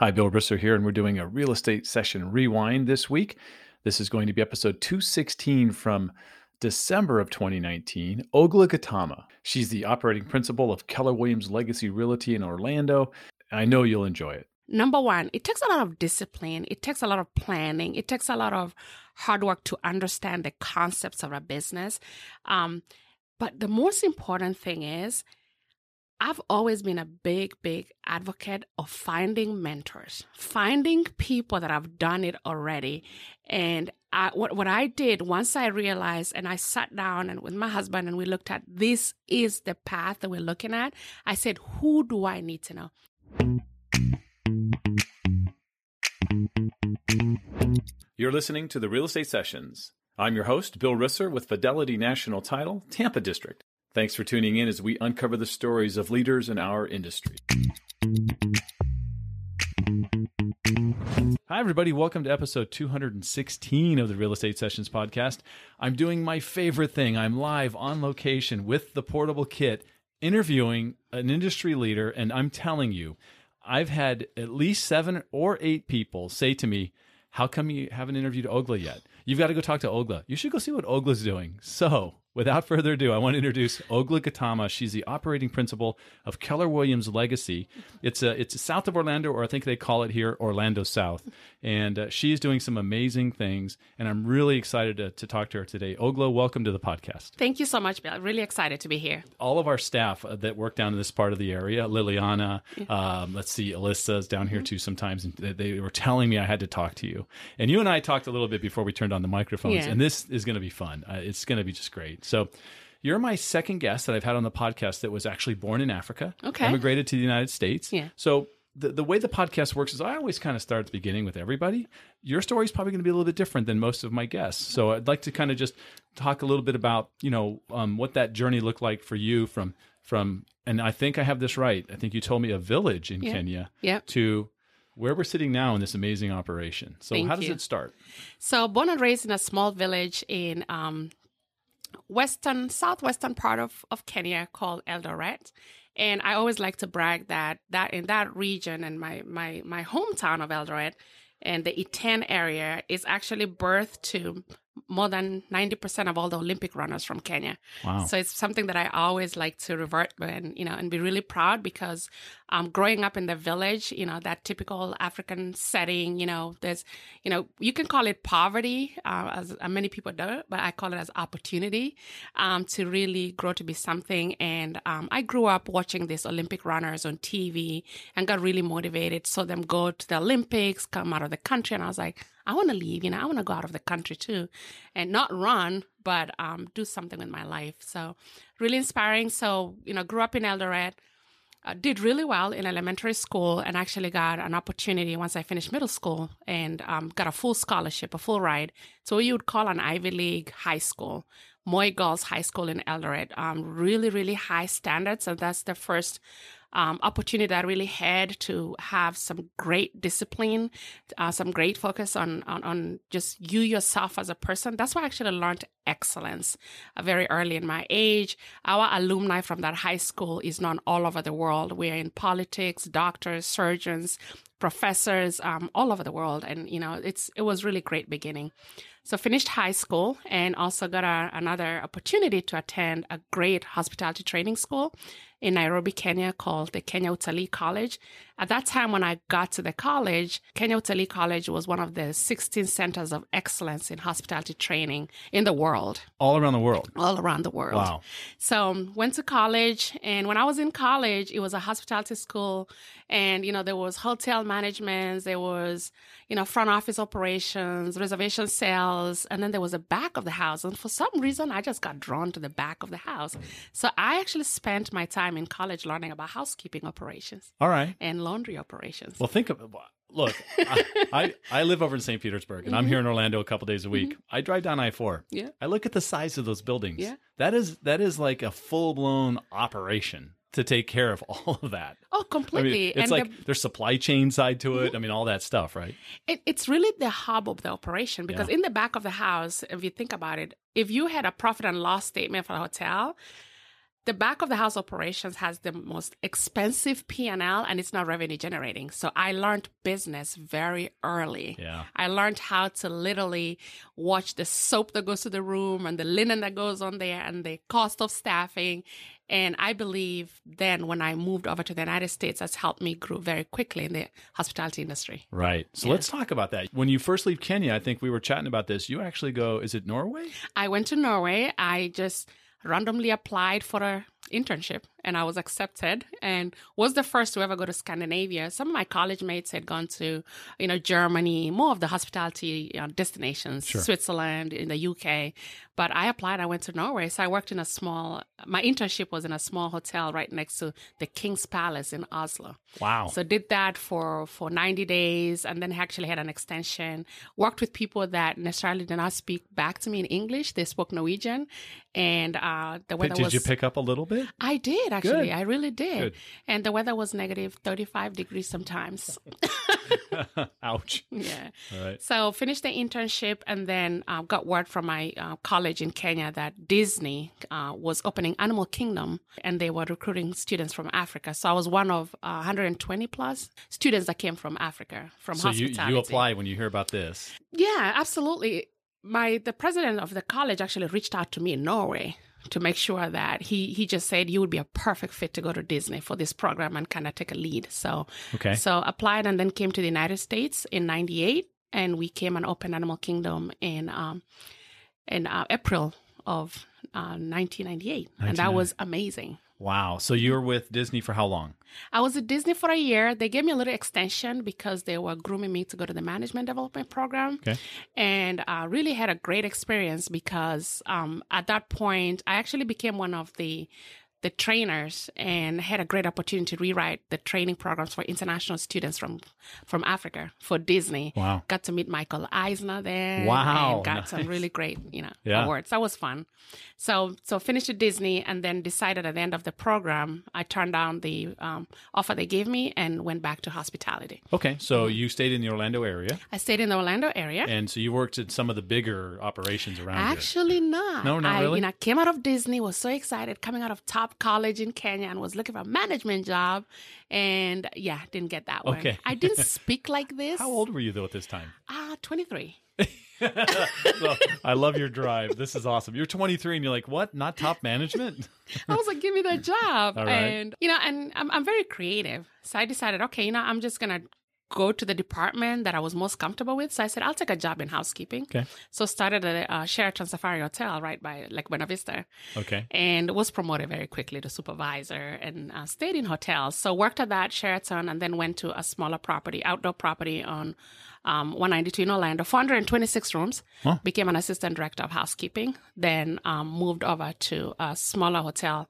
Hi, Bill Risser here, and we're doing a real estate session rewind this week. This is going to be episode 216 from December of 2019. Oglah Gatamah. She's the operating principal of Keller Williams Legacy Realty in Orlando. I know you'll enjoy it. Number one, it takes a lot of discipline. It takes a lot of planning. It takes a lot of hard work to understand the concepts of a business. Um, but the most important thing is, I've always been a big, big advocate of finding mentors, finding people that have done it already. And I, what, what I did once I realized and I sat down and with my husband and we looked at this is the path that we're looking at. I said, who do I need to know? You're listening to the Real Estate Sessions. I'm your host, Bill Risser with Fidelity National Title, Tampa District. Thanks for tuning in as we uncover the stories of leaders in our industry. Hi, everybody. Welcome to episode 216 of the Real Estate Sessions podcast. I'm doing my favorite thing. I'm live on location with the portable kit, interviewing an industry leader. And I'm telling you, I've had at least seven or eight people say to me, How come you haven't interviewed Oglah yet? You've got to go talk to Oglah. You should go see what Oglah's doing. So, Without further ado, I want to introduce Oglah Gatamah. She's the operating principal of Keller Williams Legacy. It's a, it's south of Orlando, or I think they call it here Orlando South. And uh, she is doing some amazing things. And I'm really excited to, to talk to her today. Oglah, welcome to the podcast. Thank you so much, Bill. Really excited to be here. All of our staff uh, that work down in this part of the area, Liliana, um, let's see, Alyssa's down here mm-hmm. too sometimes. And they were telling me I had to talk to you. And you and I talked a little bit before we turned on the microphones. Yeah. And this is going to be fun. Uh, it's going to be just great. So you're my second guest that I've had on the podcast that was actually born in Africa, okay. immigrated to the United States. Yeah. So the, the way the podcast works is I always kind of start at the beginning with everybody. Your story is probably going to be a little bit different than most of my guests. So I'd like to kind of just talk a little bit about, you know, um, what that journey looked like for you from, from, and I think I have this right. I think you told me a village in yeah. Kenya yep. to where we're sitting now in this amazing operation. So Thank how does you. it start? So born and raised in a small village in um, western, southwestern part of, of Kenya called Eldoret. And I always like to brag that that in that region and my my my hometown of Eldoret and the Iten area is actually birth to more than 90% of all the Olympic runners from Kenya. Wow. So it's something that I always like to revert and, you know, and be really proud because um, growing up in the village, you know, that typical African setting, you know, there's, you know, you can call it poverty, uh, as uh, many people do, but I call it as opportunity um, to really grow to be something. And um, I grew up watching these Olympic runners on TV and got really motivated. Saw them go to the Olympics, come out of the country. And I was like, I want to leave, you know, I want to go out of the country too and not run, but um, do something with my life. So really inspiring. So, you know, grew up in Eldoret, uh, did really well in elementary school and actually got an opportunity once I finished middle school and um, got a full scholarship, a full ride. So you would call an Ivy League high school, Moi Girls High School in Eldoret. Um, really, really high standards. And that's the first um, opportunity that I really had to have some great discipline, uh, some great focus on, on, on just you yourself as a person. That's why I actually learned excellence uh, very early in my age. Our alumni from that high school is known all over the world. We're in politics, doctors, surgeons, professors, um, all over the world. And, you know, it's, it was really great beginning. So finished high school and also got a, another opportunity to attend a great hospitality training school in Nairobi, Kenya called the Kenya College. At that time, when I got to the college, Kenya Utalii College was one of the 16 centers of excellence in hospitality training in the world. All around the world. All around the world. Wow. So um, went to college. And when I was in college, it was a hospitality school. And, you know, there was hotel management, there was, you know, front office operations, reservation sales. And then there was a back of the house. And for some reason, I just got drawn to the back of the house. So I actually spent my time in college learning about housekeeping operations. All right. And laundry operations. Well, think of it. look. I, I, I live over in St. Petersburg, and mm-hmm. I'm here in Orlando a couple days a week. Mm-hmm. I drive down I four. Yeah. I look at the size of those buildings. Yeah. That is that is like a full blown operation to take care of all of that. Oh, completely. I mean, it's and like the, there's supply chain side to it. Mm-hmm. I mean, all that stuff, right? It, it's really the hub of the operation because yeah. in the back of the house, if you think about it, if you had a profit and loss statement for a hotel, the back of the house operations has the most expensive P&L and it's not revenue generating. So I learned business very early. Yeah. I learned how to literally watch the soap that goes to the room and the linen that goes on there and the cost of staffing. And I believe then when I moved over to the United States, that's helped me grow very quickly in the hospitality industry. Right. So Yeah. let's talk about that. When you first leave Kenya, I think we were chatting about this. You actually go, is it Norway? I went to Norway. I just randomly applied for an internship and I was accepted and was the first to ever go to Scandinavia. Some of my college mates had gone to, you know, Germany, more of the hospitality uh, destinations, Sure. Switzerland, in the UK. But I applied, I went to Norway. So I worked in a small, my internship was in a small hotel right next to the King's Palace in Oslo. Wow. So did that for for 90 days and then actually had an extension. Worked with people that necessarily did not speak back to me in English. They spoke Norwegian and uh the weather did was you pick up a little bit? I did actually. Good. I really did. Good. And the weather was negative 35 degrees sometimes. Ouch. yeah. All right. So finished the internship and then uh, got word from my uh, college in Kenya that Disney uh, was opening Animal Kingdom and they were recruiting students from Africa. So I was one of uh, 120 plus students that came from Africa from So you, you apply when you hear about this. Yeah, absolutely. My the president of the college actually reached out to me in Norway to make sure that he he just said you would be a perfect fit to go to Disney for this program and kind of take a lead. So Okay. so applied and then came to the United States in '98, and we came and opened Animal Kingdom in um in uh, April of uh, 1998, and that was amazing. Wow. So you were with Disney for how long? I was at Disney for a year. They gave me a little extension because they were grooming me to go to the management development program. Okay. And I really had a great experience because um, at that point, I actually became one of the the trainers and had a great opportunity to rewrite the training programs for international students from from Africa for Disney. Wow. Got to meet Michael Eisner there. Wow, And got nice. some really great, you know, Yeah. awards. That was fun. So so finished at Disney and then decided at the end of the program, I turned down the um, offer they gave me and went back to hospitality. Okay. So you stayed in the Orlando area. I stayed in the Orlando area. And so you worked at some of the bigger operations around here. Actually, not. No, not I, really? You know, I came out of Disney, was so excited, coming out of top college in Kenya, and was looking for a management job. And yeah, didn't get that one. Okay. I didn't speak like this. How old were you though at this time? Ah, 23. so, I love your drive. This is awesome. You're 23 and you're like, what? Not top management? I was like, give me that job. Right. And, you know, and I'm, I'm very creative. So I decided, okay, you know, I'm just going to go to the department that I was most comfortable with. So I said, I'll take a job in housekeeping. Okay. So started at a uh, Sheraton Safari Hotel right by like Buena Vista. Okay. and was promoted very quickly to supervisor and uh, stayed in hotels. So worked at that Sheraton and then went to a smaller property, outdoor property on um, 192 in Orlando, 426 rooms. Huh. Became an assistant director of housekeeping. Then um, moved over to a smaller hotel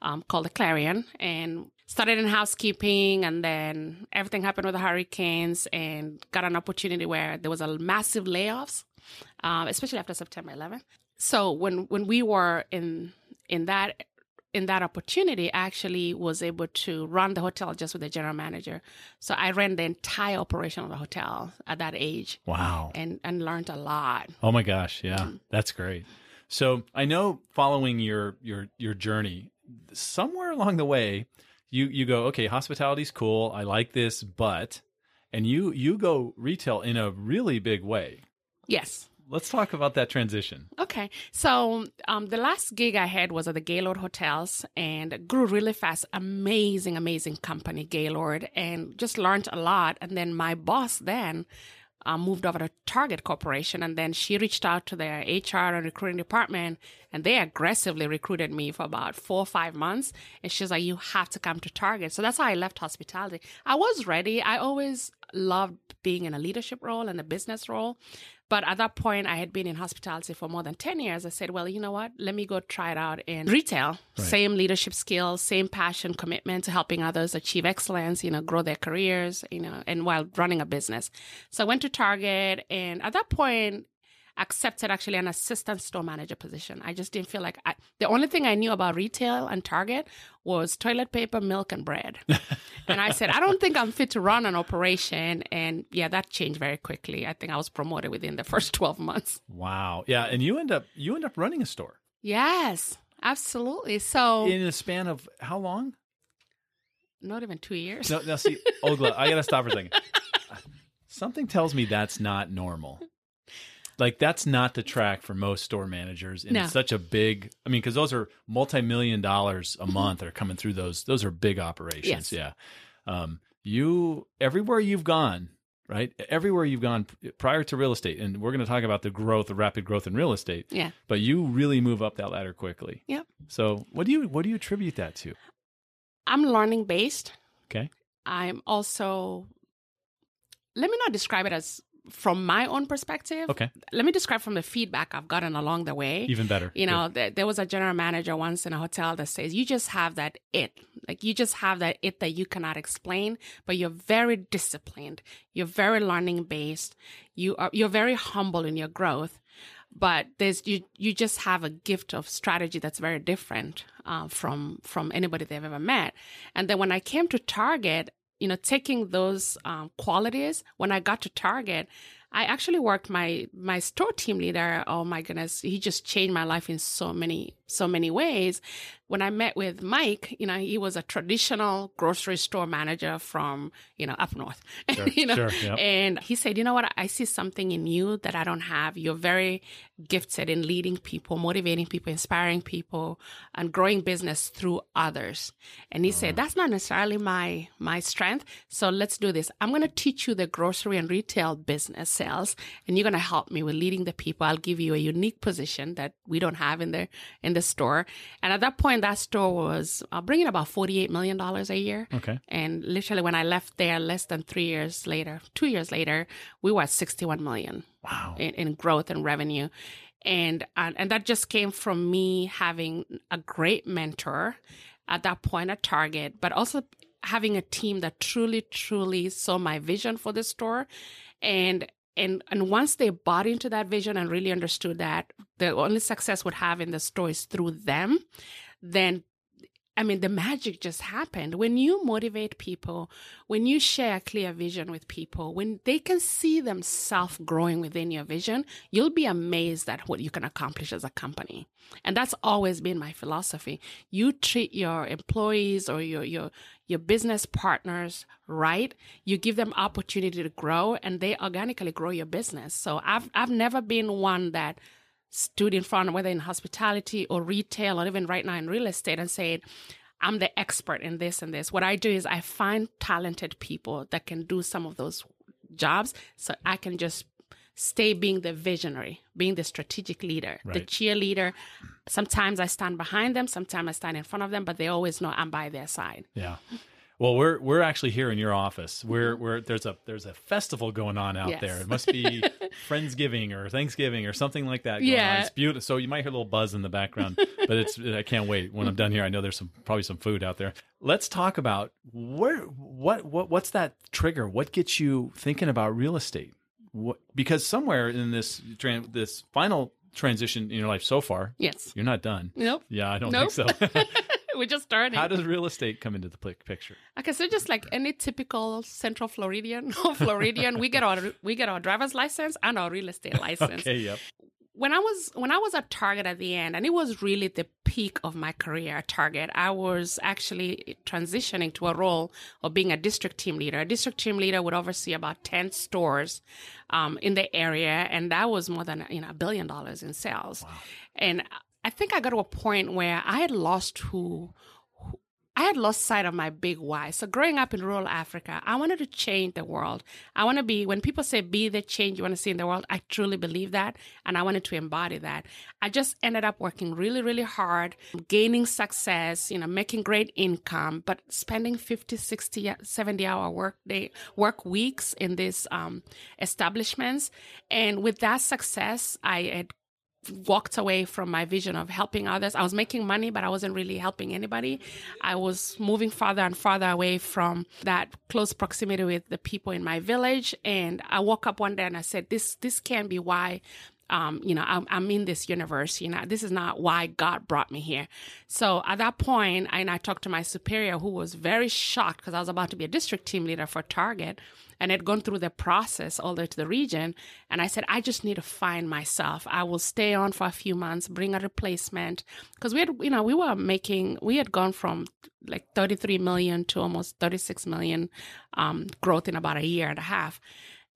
um, called the Clarion and started in housekeeping. And then everything happened with the hurricanes and got an opportunity where there was a massive layoffs, uh, especially after September 11th so when when we were in in that in that opportunity I actually was able to run the hotel just with the general manager so i ran the entire operation of the hotel at that age Wow. and and learned a lot Oh my gosh, yeah. Mm-hmm. That's great. So, I know following your your your journey, somewhere along the way, you you go, okay, hospitality's cool. I like this, but and you you go retail in a really big way. yes Let's talk about that transition. Okay. So um, the last gig I had was at the Gaylord Hotels and grew really fast. Amazing, amazing company, Gaylord, and just learned a lot. And then my boss then uh, moved over to Target Corporation, and then she reached out to their HR and recruiting department, and they aggressively recruited me for about four or five months. And she's like, "You have to come to Target." So that's how I left hospitality. I was ready. I always loved being in a leadership role and a business role. But at that point, I had been in hospitality for more than 10 years. I said, well, you know what? Let me go try it out in retail. Same leadership skills, same passion, commitment to helping others achieve excellence, you know, grow their careers, you know, and while running a business. So I went to Target and at that point, accepted actually an assistant store manager position. I just didn't feel like I, the only thing I knew about retail and Target was toilet paper, milk, and bread. and I said, I don't think I'm fit to run an operation. And yeah, that changed very quickly. I think I was promoted within the first 12 months. Wow. Yeah, and you end up you end up running a store. Yes. Absolutely. So in a span of how long? not even two years. No, now see, Oglah, I gotta stop for a second. Something tells me that's not normal. Like that's not the track for most store managers and No. such a big. I mean, because those are multi-million dollars a month are coming through those. Those are big operations. Yes. Yeah. Um, you everywhere you've gone, right? Everywhere you've gone prior to real estate, and we're going to talk about the growth, the rapid growth in real estate. Yeah. But you really move up that ladder quickly. Yep. So what do you what do you attribute that to? I'm learning based. Okay. I'm also, let me not describe it as from my own perspective. Okay. Let me describe from the feedback I've gotten along the way. Even better. You know, there, there was a general manager once in a hotel that says, you just have that it. Like, you just have that it that you cannot explain, but you're very disciplined. You're very learning based. You are, you're very humble in your growth. But there's you you just have a gift of strategy that's very different uh, from from anybody they've ever met. And then when I came to Target, you know, taking those um, qualities, when I got to Target, I actually worked my my store team leader. Oh my goodness, he just changed my life in so many so many ways. When I met with Mike, you know, he was a traditional grocery store manager from you know up north, Sure, you know, sure, yep. and he said, you know what, I see something in you that I don't have. You're very gifted in leading people, motivating people, inspiring people, and growing business through others. And he said, uh-huh. that's not necessarily my my strength. So let's do this. I'm going to teach you the grocery and retail business sales, and you're going to help me with leading the people. I'll give you a unique position that we don't have in the in the store. And at that point, that store was uh, bringing about forty eight million dollars a year. Okay. And literally, when I left there, less than three years later, two years later, we were at 61 million Wow. in, in growth and revenue. And, and and that just came from me having a great mentor at that point at Target, but also having a team that truly, truly saw my vision for the store. And and and once they bought into that vision and really understood that the only success would have in the store is through them, then I mean, the magic just happened. When you motivate people, when you share a clear vision with people, when they can see themselves growing within your vision, you'll be amazed at what you can accomplish as a company. And that's always been my philosophy. You treat your employees or your, your, your business partners right. You give them opportunity to grow and they organically grow your business. So I've, I've never been one that stood in front, whether in hospitality or retail or even right now in real estate, and said, I'm the expert in this and this. What I do is I find talented people that can do some of those jobs so I can just stay being the visionary, being the strategic leader, the cheerleader. Sometimes I stand behind them, sometimes I stand in front of them, but they always know I'm by their side. Yeah. Well, we're we're actually here in your office. We're we're there's a there's a festival going on out Yes. there. It must be Friendsgiving or Thanksgiving or something like that. Going on. Yeah. It's beautiful. So you might hear a little buzz in the background, but it's I can't wait. When I'm done here, I know there's some probably some food out there. Let's talk about where what what what's that trigger? What gets you thinking about real estate? What because somewhere in this tran- this final transition in your life so far, Yes. you're not done. Nope. Yeah, I don't Nope. think so. we just started. How does real estate come into the picture? Okay, so just like any typical Central Floridian or Floridian, we get our we get our driver's license and our real estate license. Okay, yep. When I was when I was at Target at the end, and it was really the peak of my career at Target, I was actually transitioning to a role of being a district team leader. A district team leader would oversee about ten stores um, in the area, and that was more than you know a billion dollars in sales. And I think I got to a point where I had lost who I had lost sight of my big why. So growing up in rural Africa, I wanted to change the world. I want to be, when people say be the change you want to see in the world, I truly believe that. And I wanted to embody that. I just ended up working really, really hard, gaining success, you know, making great income, but spending 50, 60, 70 hour work day, work weeks in these um, establishments. And with that success, I had walked away from my vision of helping others. I was making money, but I wasn't really helping anybody. I was moving farther and farther away from that close proximity with the people in my village. And I woke up one day and I said, this, this can't be why um, you know, I'm, I'm in this universe. You know, this is not why God brought me here. So at that point, I, and I talked to my superior, who was very shocked because I was about to be a district team leader for Target and had gone through the process all the way to the region. And I said, I just need to find myself. I will stay on for a few months, bring a replacement. Because we had, you know, we were making, we had gone from like 33 million to almost 36 million um, growth in about a year and a half.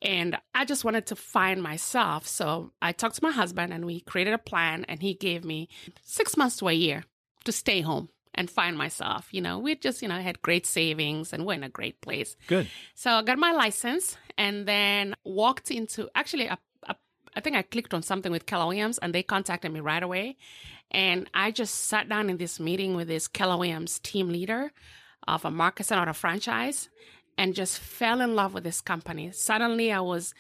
And I just wanted to find myself. So I talked to my husband and we created a plan and he gave me six months to a year to stay home and find myself. You know, we just, you know, had great savings and we're in a great place. Good. So I got my license and then walked into actually a, a, I think I clicked on something with Keller Williams and they contacted me right away. And I just sat down in this meeting with this Keller Williams team leader of a market center or a franchise and just fell in love with this company. Suddenly I was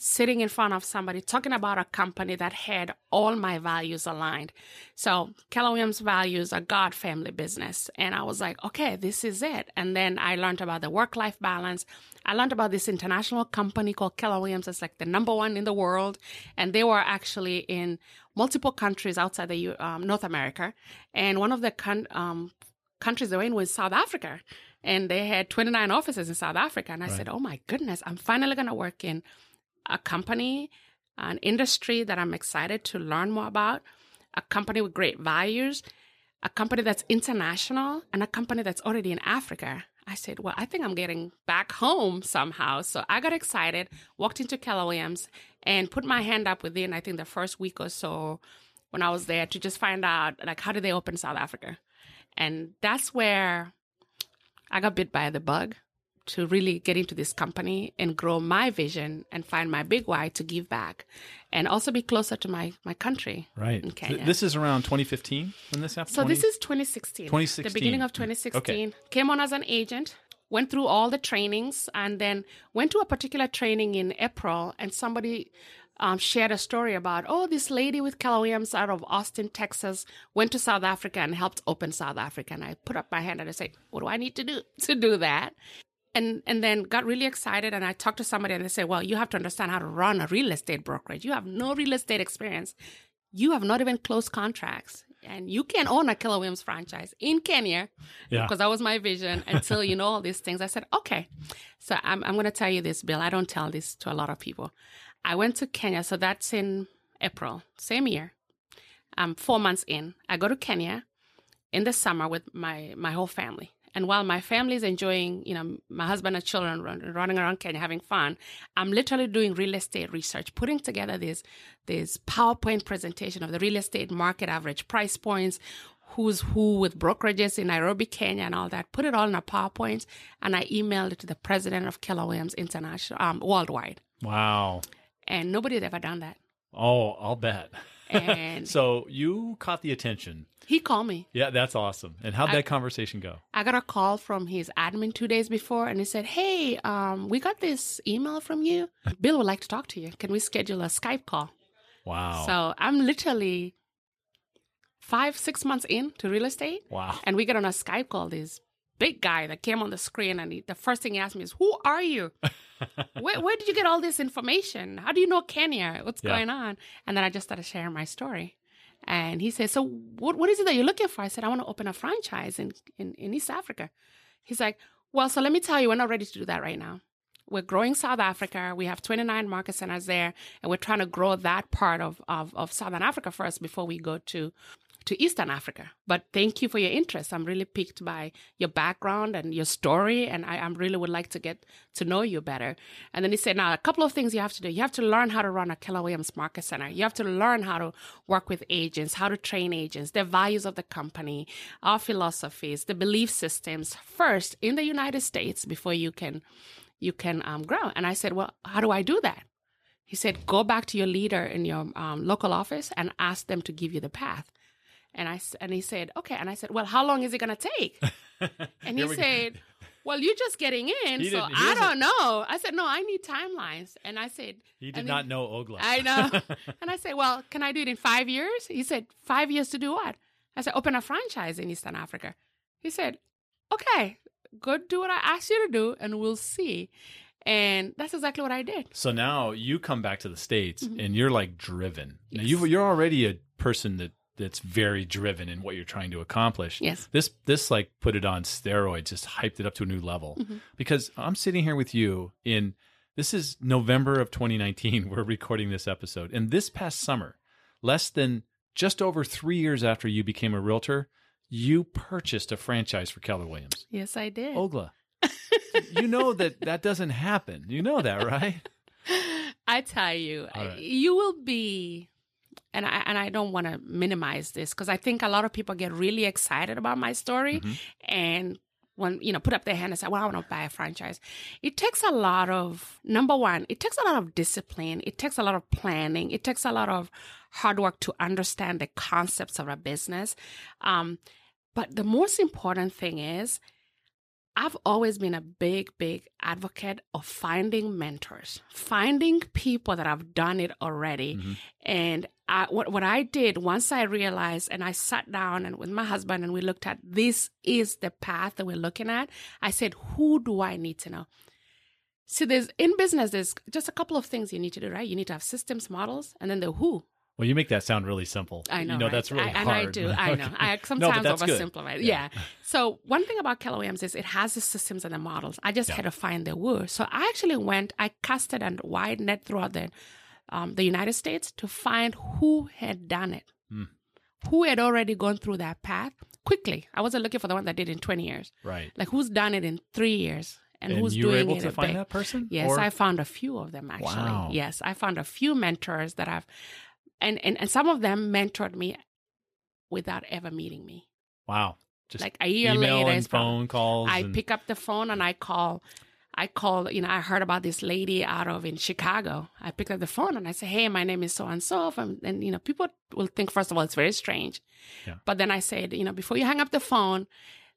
sitting in front of somebody talking about a company that had all my values aligned. So Keller Williams values a God family business. And I was like, okay, this is it. And then I learned about the work life balance. I learned about this international company called Keller Williams. It's like the number one in the world. And they were actually in multiple countries outside the um, North America. And one of the con- um, countries they were in was South Africa and they had 29 offices in South Africa. And I right. said, oh my goodness, I'm finally going to work in a company, an industry that I'm excited to learn more about, a company with great values, a company that's international, and a company that's already in Africa. I said, Well, I think I'm getting back home somehow. So I got excited, walked into Keller Williams, and put my hand up within, I think, the first week or so when I was there to just find out, like, how do they open South Africa? And that's where I got bit by the bug to really get into this company and grow my vision and find my big why to give back and also be closer to my, my country. Right. Okay. This is around 2015 when this happened? So 20? this is 2016. 2016. The beginning of 2016. Okay. Came on as an agent, went through all the trainings, and then went to a particular training in April, and somebody um, shared a story about, oh, this lady with Keller Williams out of Austin, Texas, went to South Africa and helped open South Africa. And I put up my hand and I said, what do I need to do to do that? and and then got really excited and i talked to somebody and they said well you have to understand how to run a real estate brokerage you have no real estate experience you have not even closed contracts and you can own a Keller Williams franchise in Kenya yeah. because that was my vision until you know all these things. I said, okay. So I'm, I'm going to tell you this, Bill. I don't tell this to a lot of people. I went to Kenya. So that's in April, same year. I'm four months in. I go to Kenya in the summer with my, my whole family. And while my family is enjoying, you know, my husband and children run, running around Kenya having fun, I'm literally doing real estate research, putting together this this PowerPoint presentation of the real estate market average price points, who's who with brokerages in Nairobi, Kenya, and all that. Put it all in a PowerPoint, and I emailed it to the president of Keller Williams International, um, worldwide. Wow! And nobody had ever done that. Oh, I'll bet. And so you caught the attention he called me. Yeah, that's awesome. And how'd I, that conversation go? I got a call from his admin two days before, and he said, "Hey, um, we got this email from you. Bill would like to talk to you. Can we schedule a Skype call?" Wow. So I'm literally five, six months in to real estate. Wow. And we get on a Skype call. This big guy that came on the screen, and he, the first thing he asked me is, "Who are you? where, where, did you get all this information? How do you know Kenya? What's yeah. going on?" And then I just started sharing my story. And he said, So what, what is it that you're looking for? I said, I want to open a franchise in, in, in East Africa. He's like, Well, so let me tell you, we're not ready to do that right now. We're growing South Africa. We have 29 market centers there, and we're trying to grow that part of, of, of Southern Africa first before we go to to Eastern Africa. But thank you for your interest. I'm really piqued by your background and your story, and I, I really would like to get to know you better. And then he said, now a couple of things you have to do. You have to learn how to run a Keller Williams Market Center. You have to learn how to work with agents, how to train agents, the values of the company, our philosophies, the belief systems first in the United States before you can you can um, grow. And I said, well, how do I do that? He said, go back to your leader in your um, local office and ask them to give you the path. And I and he said, okay. And I said, well, how long is it going to take? and he said, go. well, you're just getting in, he so I don't know. I said, no, I need timelines. And I said, he did not know Oglah. I know. and I said, well, can I do it in five years? He said, five years to do what? I said, open a franchise in Eastern Africa. He said, okay, go do what I asked you to do, and we'll see. And that's exactly what I did. So now you come back to the states Mhm. and you're like driven. Yes. you you're already a person that that's very driven in what you're trying to accomplish. Yes. This this like put it on steroids, just hyped it up to a new level. Mhm. Because I'm sitting here with you in this is November of 2019. We're recording this episode, and this past summer, less than just over three years after you became a realtor, you purchased a franchise for Keller Williams. Yes, I did. Oglah, you know that that doesn't happen. You know that, right? I tell you, right. you will be, and I and I don't want to minimize this because I think a lot of people get really excited about my story, Mhm. and when you know put up their hand and say, "Well, I want to buy a franchise," it takes a lot of number one, it takes a lot of discipline, it takes a lot of planning, it takes a lot of hard work to understand the concepts of a business. Um, but the most important thing is I've always been a big, big advocate of finding mentors, finding people that have done it already. Mhm. And I, what, what I did once I realized, and I sat down and with my husband and we looked at this is the path that we're looking at. I said, who do I need to know? See, there's in business, there's just a couple of things you need to do, right? You need to have systems, models, and then the who. Well, you make that sound really simple. I know, You know right? that's really I, hard. and I do. I know. I sometimes good. oversimplify. Yeah. Yeah. So one thing about Williams is it has the systems and the models. I just Yeah. had to find the who. So I actually went. I casted a wide net throughout the um, the United States to find who had done it, Hmm. who had already gone through that path quickly. I wasn't looking for the one that did it in twenty years. Right. Like who's done it in three years and, And, who's you were doing able it to find big- that person? Yes, Or- I found a few of them actually. Wow. Yes, I found a few mentors that I've, and, and, and some of them mentored me without ever meeting me. Wow. Just like a year later, and phone calls. I and- pick up the phone and I call. I call, you know, I heard about this lady out of in Chicago. I pick up the phone and I say, "Hey, my name is so and so," and and you know, people will think first of all it's very strange, Yeah. but then I said, you know, before you hang up the phone,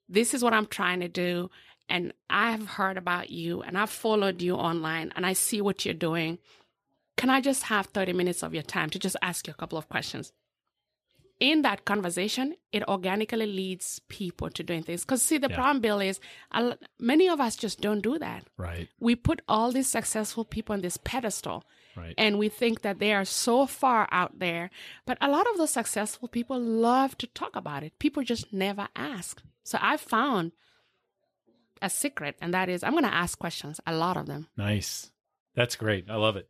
this is what I'm trying to do, and I've heard about you and I've followed you online and I see what you're doing. Can I just have 30 minutes of your time to just ask you a couple of questions? in that conversation, it organically leads people to doing things. Because see, the Yeah. problem, Bill, is many of us just don't do that. right. We put all these successful people on this pedestal, Right. and we think that they are so far out there. But a lot of those successful people love to talk about it. People just never ask. So I found a secret, and that is I'm going to ask questions. A lot of them. Nice. That's great. I love it.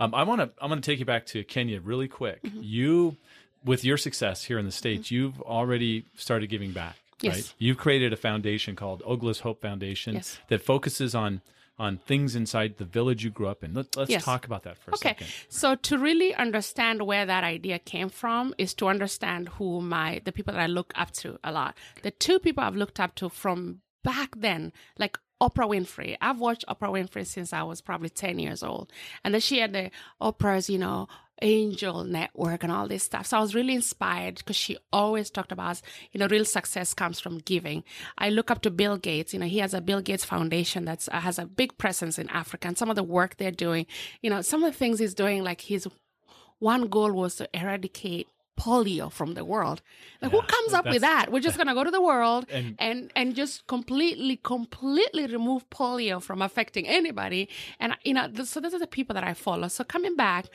Um, I want to. I'm going to take you back to Kenya really quick. Mm-hmm. You, with your success here in the states, you've already started giving back. Yes. Right. You've created a foundation called Oglah's Hope Foundation Yes. that focuses on on things inside the village you grew up in. Let, let's Yes. talk about that for a Okay. second. So to really understand where that idea came from is to understand who my the people that I look up to a lot. The two people I've looked up to from back then, like Oprah Winfrey. I've watched Oprah Winfrey since I was probably 10 years old. And then she had the Oprah's, you know, angel network and all this stuff. So I was really inspired because she always talked about, you know, real success comes from giving. I look up to Bill Gates. You know, he has a Bill Gates Foundation that uh, has a big presence in Africa and some of the work they're doing, you know, some of the things he's doing, like his one goal was to eradicate polio from the world. Like who comes up with that? We're just gonna go to the world And- and and just completely, completely remove polio from affecting anybody. And you know, so those are the people that I follow. So coming back,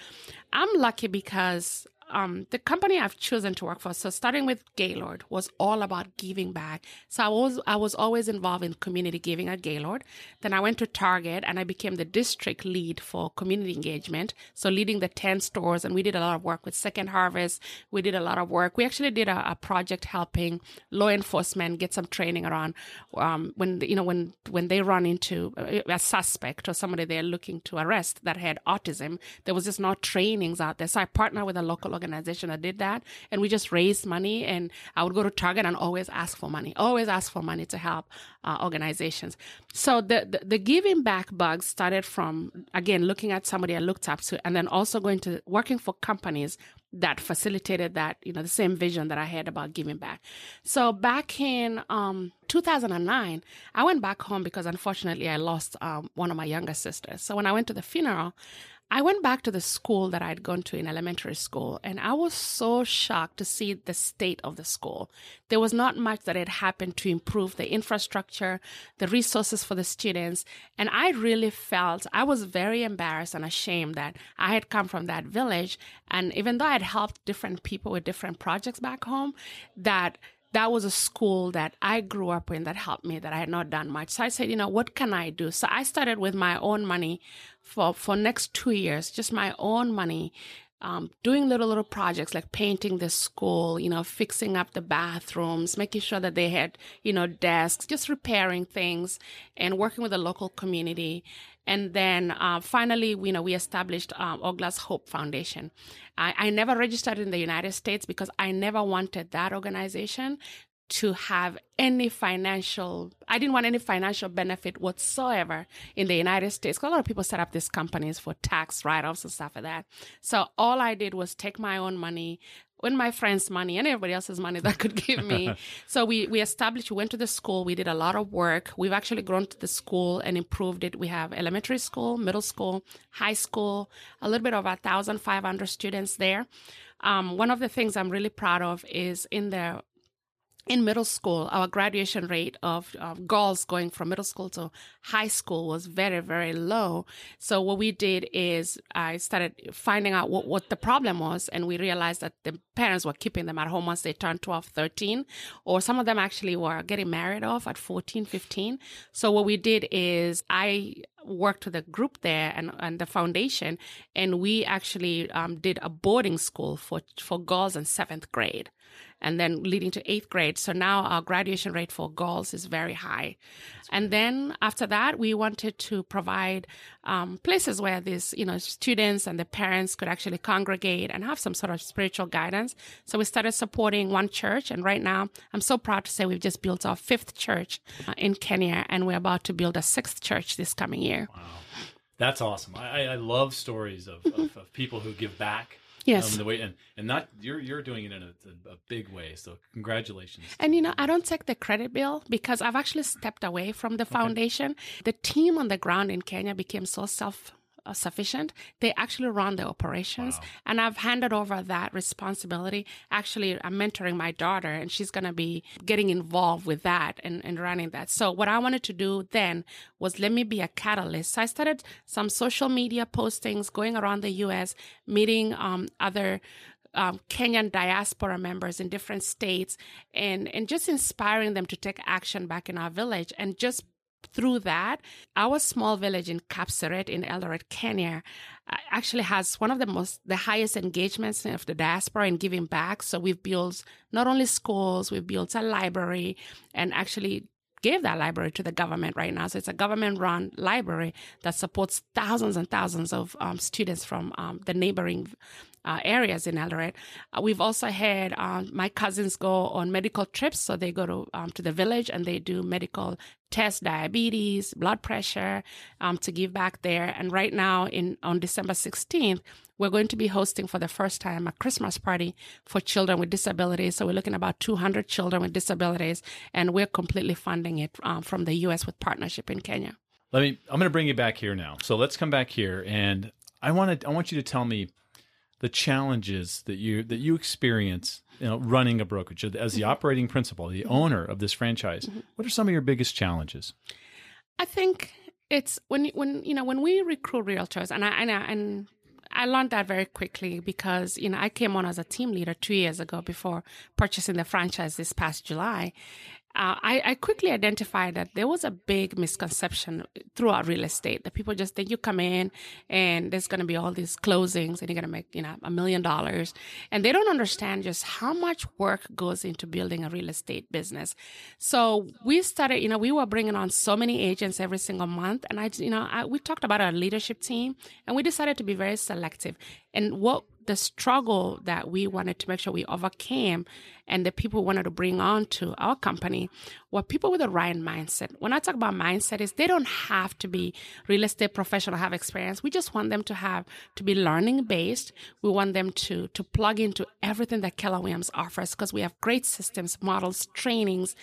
I'm lucky because um, the company I've chosen to work for, so starting with Gaylord, was all about giving back. So I was I was always involved in community giving at Gaylord. Then I went to Target and I became the district lead for community engagement. So leading the ten stores, and we did a lot of work with Second Harvest. We did a lot of work. We actually did a, a project helping law enforcement get some training around um, when you know when when they run into a, suspect or somebody they're looking to arrest that had autism. There was just not trainings out there. So I partnered with a local organization that did that, and we just raised money. And I would go to Target and always ask for money, always ask for money to help uh, organizations. So the, the the giving back bug started from again looking at somebody I looked up to, and then also going to working for companies that facilitated that you know the same vision that I had about giving back. So back in um, 2009, I went back home because unfortunately I lost um, one of my younger sisters. So when I went to the funeral, I went back to the school that I'd gone to in elementary school, and I was so shocked to see the state of the school. There was not much that had happened to improve the infrastructure, the resources for the students, and I really felt I was very embarrassed and ashamed that I had come from that village. And even though I had helped different people with different projects back home, that that was a school that I grew up in that helped me that I had not done much. So I said, you know, what can I do? So I started with my own money for for next two years, just my own money, um, doing little little projects like painting the school, you know, fixing up the bathrooms, making sure that they had you know desks, just repairing things, and working with the local community. And then uh, finally, you know, we established um, Oglah's Hope Foundation. I, I never registered in the United States because I never wanted that organization to have any financial i didn't want any financial benefit whatsoever in the united states a lot of people set up these companies for tax write-offs and stuff like that so all i did was take my own money with my friends money and everybody else's money that could give me. So we we established we went to the school we did a lot of work. We've actually grown to the school and improved it. We have elementary school middle school high school a little bit over 1500 students there. Um, one of the things i'm really proud of is in the in middle school, our graduation rate of, of, girls going from middle school to high school was very, very low. So what we did is I started finding out what, what the problem was. And we realized that the parents were keeping them at home once they turned 12, 13, or some of them actually were getting married off at 14, 15. So what we did is I worked with a group there and, and the foundation, and we actually um, did a boarding school for, for girls in seventh grade and then leading to eighth grade. So now our graduation rate for girls is very high. And then after that, we wanted to provide um, places where these, you know, students and the parents could actually congregate and have some sort of spiritual guidance. So we started supporting one church. And right now, I'm so proud to say we've just built our fifth church uh, in Kenya, and we're about to build a sixth church this coming year. Wow. That's awesome. I, I love stories of, of, of people who give back Yes. Um, the way and and not you're you're doing it in a, a, big way. So congratulations. And you know, I don't take the credit bill because I've actually stepped away from the foundation. Okay. The team on the ground in Kenya became so self sufficient. They actually run the operations, wow. and I've handed over that responsibility. Actually, I'm mentoring my daughter, and she's going to be getting involved with that and, and running that. So, what I wanted to do then was let me be a catalyst. So, I started some social media postings going around the U.S., meeting um, other um, Kenyan diaspora members in different states and, and just inspiring them to take action back in our village and just through that, our small village in Kapseret in Eldoret, Kenya, uh, actually has one of the most, the highest engagements of the diaspora in giving back. So we've built not only schools, we've built a library and actually gave that library to the government right now. So it's a government run library that supports thousands and thousands of um, students from um, the neighboring uh, areas in Eldoret. Uh, we've also had um, my cousins go on medical trips. So they go to, um, to the village and they do medical tests, diabetes, blood pressure um, to give back there. And right now in on December 16th, we're going to be hosting for the first time a Christmas party for children with disabilities. So we're looking about 200 children with disabilities, and we're completely funding it um, from the U.S. with partnership in Kenya. Let me. I'm going to bring you back here now. So let's come back here, and I want to. I want you to tell me the challenges that you that you experience you know running a brokerage as the mm-hmm. operating principal the mm-hmm. owner of this franchise mm-hmm. what are some of your biggest challenges i think it's when when you know when we recruit realtors and i and, I, and I learned that very quickly because you know I came on as a team leader two years ago before purchasing the franchise this past July, uh, I, I, quickly identified that there was a big misconception throughout real estate that people just think you come in and there's going to be all these closings and you're going to make you know a million dollars. And they don't understand just how much work goes into building a real estate business. So we started you know we were bringing on so many agents every single month. And i you know I, we talked about our leadership team and we decided to be very selective. And what the struggle that we wanted to make sure we overcame and the people we wanted to bring on to our company were people with the right mindset. When I talk about mindset is they don't have to be real estate professional, have experience. We just want them to have to be learning based. We want them to to plug into everything that Keller Williams offers because we have great systems, models, trainings,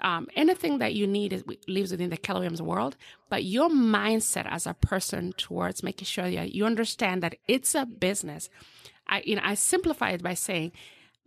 um, anything that you need is, lives within the Keller Williams world. But your mindset as a person towards making sure that you understand that it's a business. I you know I simplify it by saying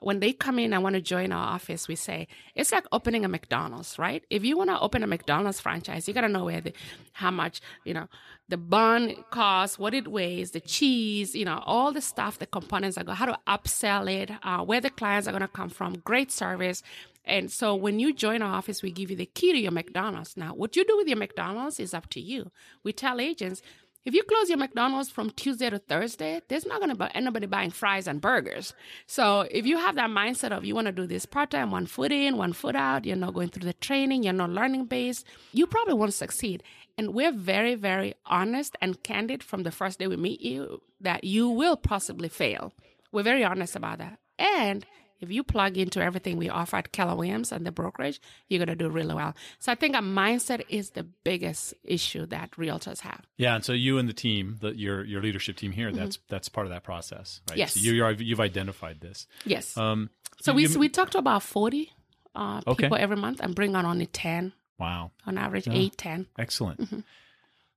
when they come in and want to join our office, we say it's like opening a McDonald's, right? If you want to open a McDonald's franchise, you got to know where the, how much, you know, the bun costs, what it weighs, the cheese, you know, all the stuff, the components are going, how to upsell it, uh, where the clients are going to come from, great service. And so when you join our office, we give you the key to your McDonald's. Now, what you do with your McDonald's is up to you. We tell agents, if you close your McDonald's from Tuesday to Thursday, there's not going to be anybody buying fries and burgers. So if you have that mindset of you want to do this part time, one foot in, one foot out, you're not going through the training, you're not learning based, you probably won't succeed. And we're very, very honest and candid from the first day we meet you that you will possibly fail. We're very honest about that. And if you plug into everything we offer at Keller Williams and the brokerage, you're going to do really well. So I think a mindset is the biggest issue that realtors have. Yeah, and so you and the team, the, your your leadership team here, that's mm-hmm. that's part of that process, right? Yes, so you you've identified this. Yes. Um, so we you, we talk to about forty uh, okay. people every month and bring on only ten. Wow. On average, eight, ten. Excellent. Mm-hmm.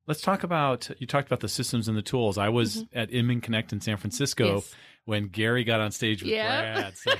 Let's talk about you talked about the systems and the tools. I was mm-hmm. at Inman Connect in San Francisco yes. when Gary got on stage with yeah. Brad. So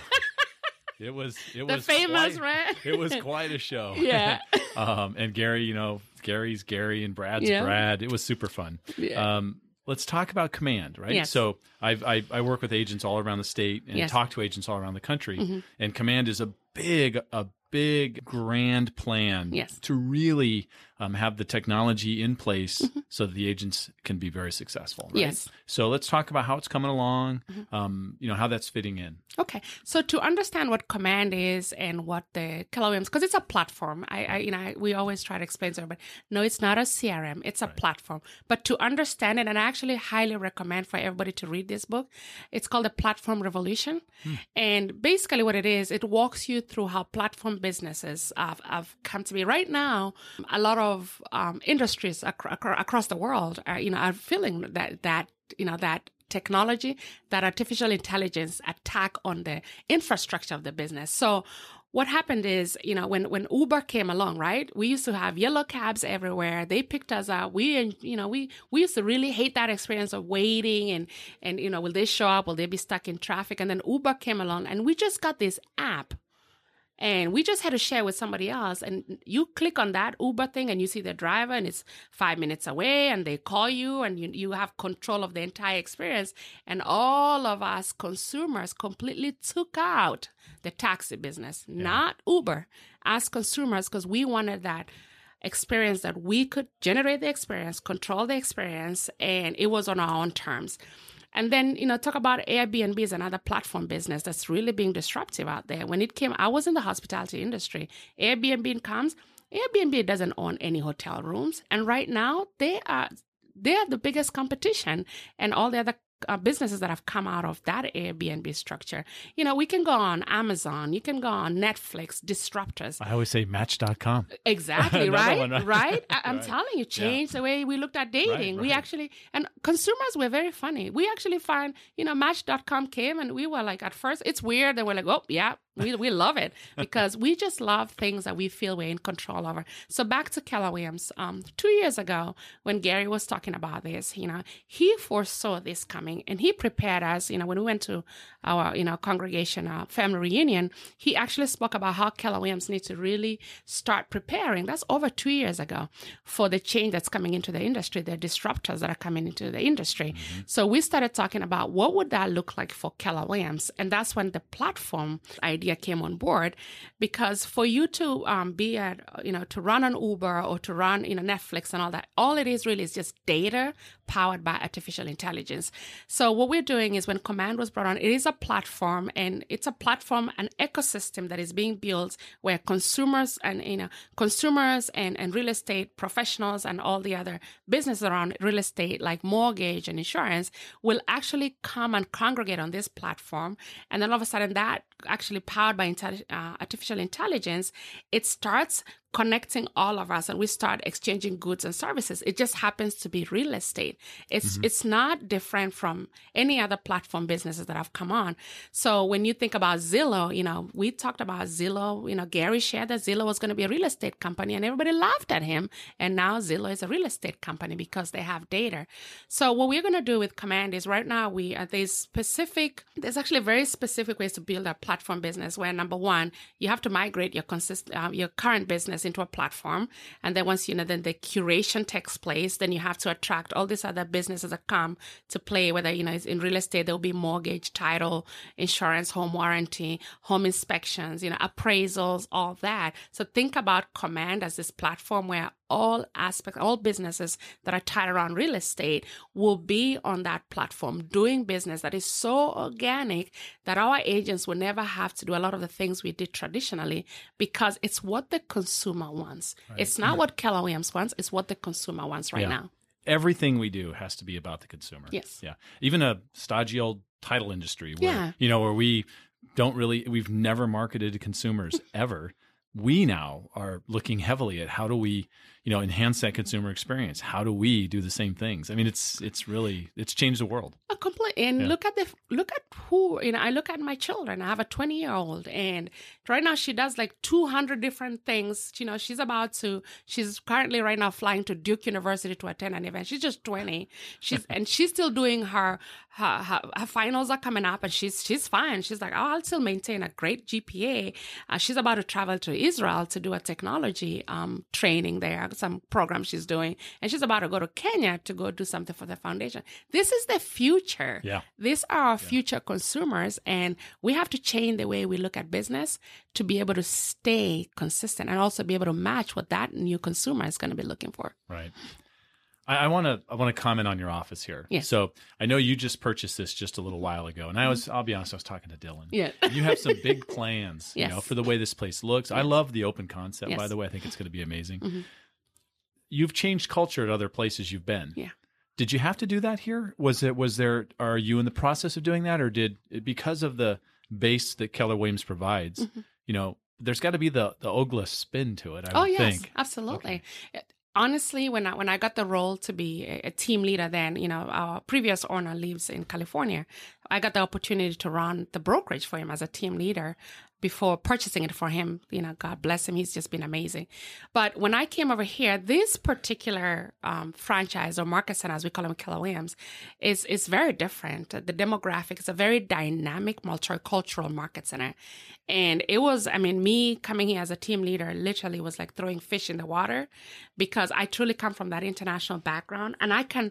it was it the was famous quite, It was quite a show. Yeah. um, and Gary, you know, Gary's Gary and Brad's yeah. Brad. It was super fun. Yeah. Um, let's talk about command, right? Yes. So I've, I, I work with agents all around the state and yes. talk to agents all around the country, mm-hmm. and command is a big a big grand plan yes. to really um, have the technology in place mm-hmm. so that the agents can be very successful. Right? Yes. So let's talk about how it's coming along. Mm-hmm. Um, you know how that's fitting in. Okay. So to understand what Command is and what the Williams, because it's a platform. I, I, you know, I, we always try to explain to everybody. No, it's not a CRM. It's a right. platform. But to understand it, and I actually highly recommend for everybody to read this book. It's called the Platform Revolution, hmm. and basically what it is, it walks you through how platform businesses have, have come to be. Right now, a lot of of um, industries ac- ac- across the world are, you know, are feeling that, that, you know, that technology, that artificial intelligence attack on the infrastructure of the business. So what happened is, you know, when, when Uber came along, right? We used to have yellow cabs everywhere. They picked us up. We, you know, we, we used to really hate that experience of waiting and, and, you know, will they show up? Will they be stuck in traffic? And then Uber came along and we just got this app and we just had to share with somebody else. And you click on that uber thing and you see the driver and it's five minutes away and they call you and you, you have control of the entire experience. And all of us consumers completely took out the taxi business yeah. not uber as consumers because we wanted that experience that we could generate the experience control the experience and it was on our own terms and then, you know, talk about Airbnb is another platform business that's really being disruptive out there. When it came, I was in the hospitality industry. Airbnb comes, Airbnb doesn't own any hotel rooms. And right now they are they are the biggest competition and all the other uh, businesses that have come out of that Airbnb structure. You know, we can go on Amazon, you can go on Netflix, disruptors. I always say match.com. Exactly, right? One, right? right? I, am right. telling you, change yeah. the way we looked at dating. Right, we actually, and consumers were very funny. We actually find, you know, match.com came and we were like, at first, it's weird. And we're like, oh, yeah, we, we love it because we just love things that we feel we're in control over. So back to Keller Williams. Um, two years ago, when Gary was talking about this, you know, he foresaw this coming and he prepared us. You know, when we went to our, you know, congregation uh, family reunion, he actually spoke about how Keller Williams needs to really start preparing. That's over two years ago for the change that's coming into the industry, the disruptors that are coming into the industry. Mm-hmm. So we started talking about what would that look like for Keller Williams, and that's when the platform idea idea came on board because for you to um, be at, you know, to run an Uber or to run, you know, Netflix and all that, all it is really is just data powered by artificial intelligence. So what we're doing is when Command was brought on, it is a platform and it's a platform, an ecosystem that is being built where consumers and you know consumers and, and real estate professionals and all the other businesses around real estate like mortgage and insurance will actually come and congregate on this platform. And then all of a sudden that actually powered by intelli- uh, artificial intelligence, it starts connecting all of us and we start exchanging goods and services. It just happens to be real estate. It's mm-hmm. it's not different from any other platform businesses that have come on. So when you think about Zillow, you know, we talked about Zillow, you know, Gary shared that Zillow was going to be a real estate company and everybody laughed at him. And now Zillow is a real estate company because they have data. So what we're going to do with Command is right now we are there's specific there's actually very specific ways to build a platform business where number one, you have to migrate your consist uh, your current business into a platform. And then once you know, then the curation takes place, then you have to attract all these other businesses that come to play, whether, you know, it's in real estate, there'll be mortgage, title, insurance, home warranty, home inspections, you know, appraisals, all that. So think about Command as this platform where all aspects, all businesses that are tied around real estate will be on that platform doing business that is so organic that our agents will never have to do a lot of the things we did traditionally because it's what the consumer wants. Right. It's not what Keller Williams wants, it's what the consumer wants right yeah. now. Everything we do has to be about the consumer. Yes. Yeah. Even a stodgy old title industry where, yeah. you know, where we don't really, we've never marketed to consumers ever we now are looking heavily at how do we you know enhance that consumer experience? How do we do the same things? I mean it's it's really it's changed the world. A complete and yeah. look at the look at who you know i look at my children. I have a 20 year old and right now she does like 200 different things. You know she's about to she's currently right now flying to duke university to attend an event. She's just 20 she's and she's still doing her her, her, her finals are coming up and she's she's fine. She's like oh i'll still maintain a great gpa uh, she's about to travel to israel to do a technology um, training there some program she's doing, and she's about to go to Kenya to go do something for the foundation. This is the future. Yeah. These are our yeah. future consumers, and we have to change the way we look at business to be able to stay consistent and also be able to match what that new consumer is going to be looking for. Right. I want to I want to comment on your office here. Yes. So I know you just purchased this just a little while ago, and I was I'll be honest, I was talking to Dylan. Yeah. you have some big plans, yes. you know, for the way this place looks. Yes. I love the open concept. Yes. By the way, I think it's going to be amazing. Mm-hmm you've changed culture at other places you've been. Yeah. Did you have to do that here? Was it was there are you in the process of doing that or did because of the base that Keller Williams provides, mm-hmm. you know, there's got to be the the Oglah spin to it, I oh, yes, think. Absolutely. Okay. Honestly, when I when I got the role to be a, a team leader, then you know our previous owner lives in California. I got the opportunity to run the brokerage for him as a team leader before purchasing it for him. You know, God bless him. He's just been amazing. But when I came over here, this particular um, franchise or market center, as we call them, Keller Williams, is, is very different. The demographic is a very dynamic, multicultural market center. And it was, I mean, me coming here as a team leader literally was like throwing fish in the water because I truly come from that international background and I can,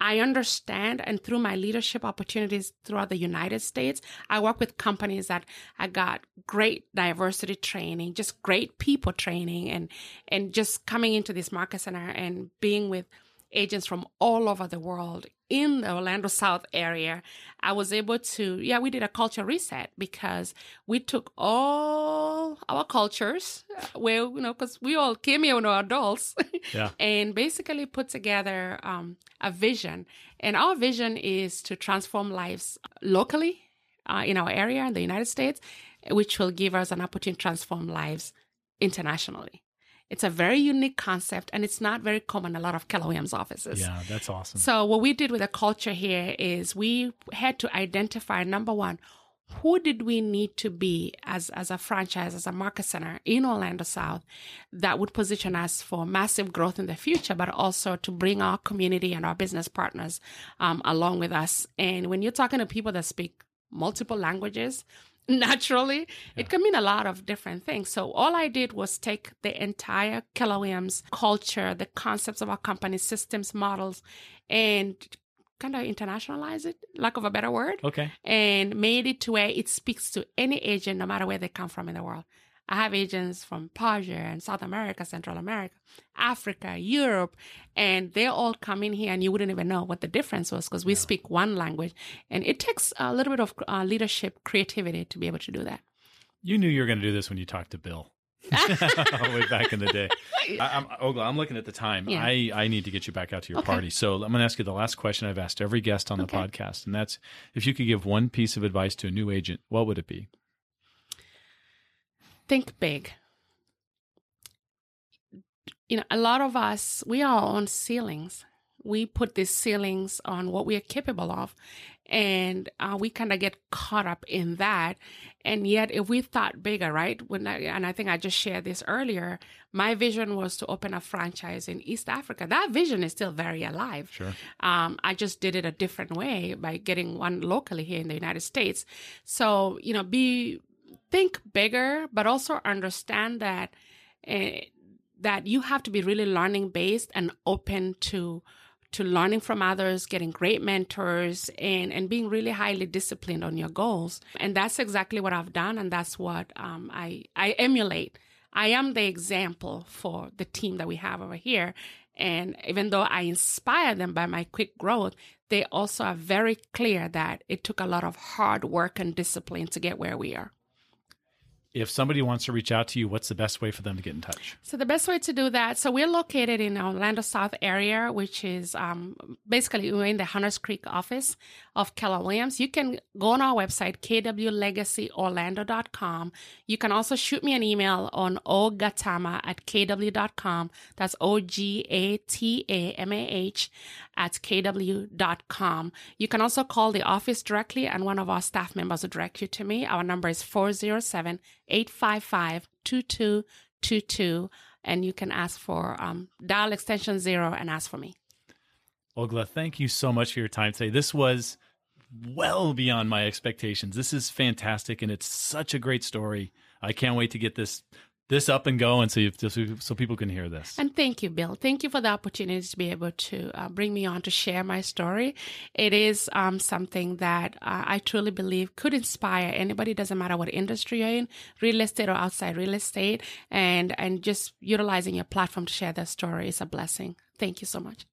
I understand, and through my leadership opportunities throughout the United States, I work with companies that I got great diversity training, just great people training, and and just coming into this market center and being with agents from all over the world in the Orlando South area, I was able to, yeah, we did a culture reset because we took all our cultures, uh, where, you know, because we all came here when we were adults, yeah. and basically put together um, a vision. And our vision is to transform lives locally uh, in our area, in the United States, which will give us an opportunity to transform lives internationally. It's a very unique concept and it's not very common in a lot of Williams offices. Yeah, that's awesome. So what we did with the culture here is we had to identify number one, who did we need to be as, as a franchise, as a market center in Orlando South that would position us for massive growth in the future, but also to bring our community and our business partners um, along with us. And when you're talking to people that speak multiple languages, naturally, yeah. it can mean a lot of different things. So all I did was take the entire Keller Williams culture, the concepts of our company, systems, models, and kind of internationalize it, lack of a better word. Okay. And made it to where it speaks to any agent, no matter where they come from in the world. I have agents from Persia and South America, Central America, Africa, Europe, and they all come in here and you wouldn't even know what the difference was because we speak one language. And it takes a little bit of uh, leadership, creativity to be able to do that. You knew you were going to do this when you talked to Bill. way back in the day. I, I'm, Oglah, I'm looking at the time. Yeah. I, I need to get you back out to your Okay. party. So I'm going to ask you the last question I've asked every guest on the Okay. podcast, and that's if you could give one piece of advice to a new agent, what would it be? Think big. You know, a lot of us, we are on ceilings. We put these ceilings on what we are capable of. And uh, we kind of get caught up in that. And yet, if we thought bigger, right? When I, and I think I just shared this earlier, my vision was to open a franchise in East Africa. That vision is still very alive. Sure. Um, I just did it a different way by getting one locally here in the United States. So, you know, be think bigger, but also understand that uh, that you have to be really learning based and open to to learning from others, getting great mentors, and and being really highly disciplined on your goals. And that's exactly what I've done, and that's what um, I I emulate. I am the example for the team that we have over here. And even though I inspire them by my quick growth, they also are very clear that it took a lot of hard work and discipline to get where we are. If somebody wants to reach out to you, what's the best way for them to get in touch? So the best way to do that, so we're located in Orlando South area, which is um, basically we're in the Hunters Creek office of Keller Williams. You can go on our website, kwlegacyorlando.com. You can also shoot me an email on ogatamah at kw.com. That's O-G-A-T-A-M-A-H at kw.com. You can also call the office directly and one of our staff members will direct you to me. Our number is 407 855 2222 and you can ask for um, dial extension zero and ask for me. Oglah, thank you so much for your time today. This was well beyond my expectations. This is fantastic, and it's such a great story. I can't wait to get this this up and going so so people can hear this. And thank you, Bill. Thank you for the opportunity to be able to uh, bring me on to share my story. It is um, something that uh, I truly believe could inspire anybody. Doesn't matter what industry you're in, real estate or outside real estate, and and just utilizing your platform to share their story is a blessing. Thank you so much.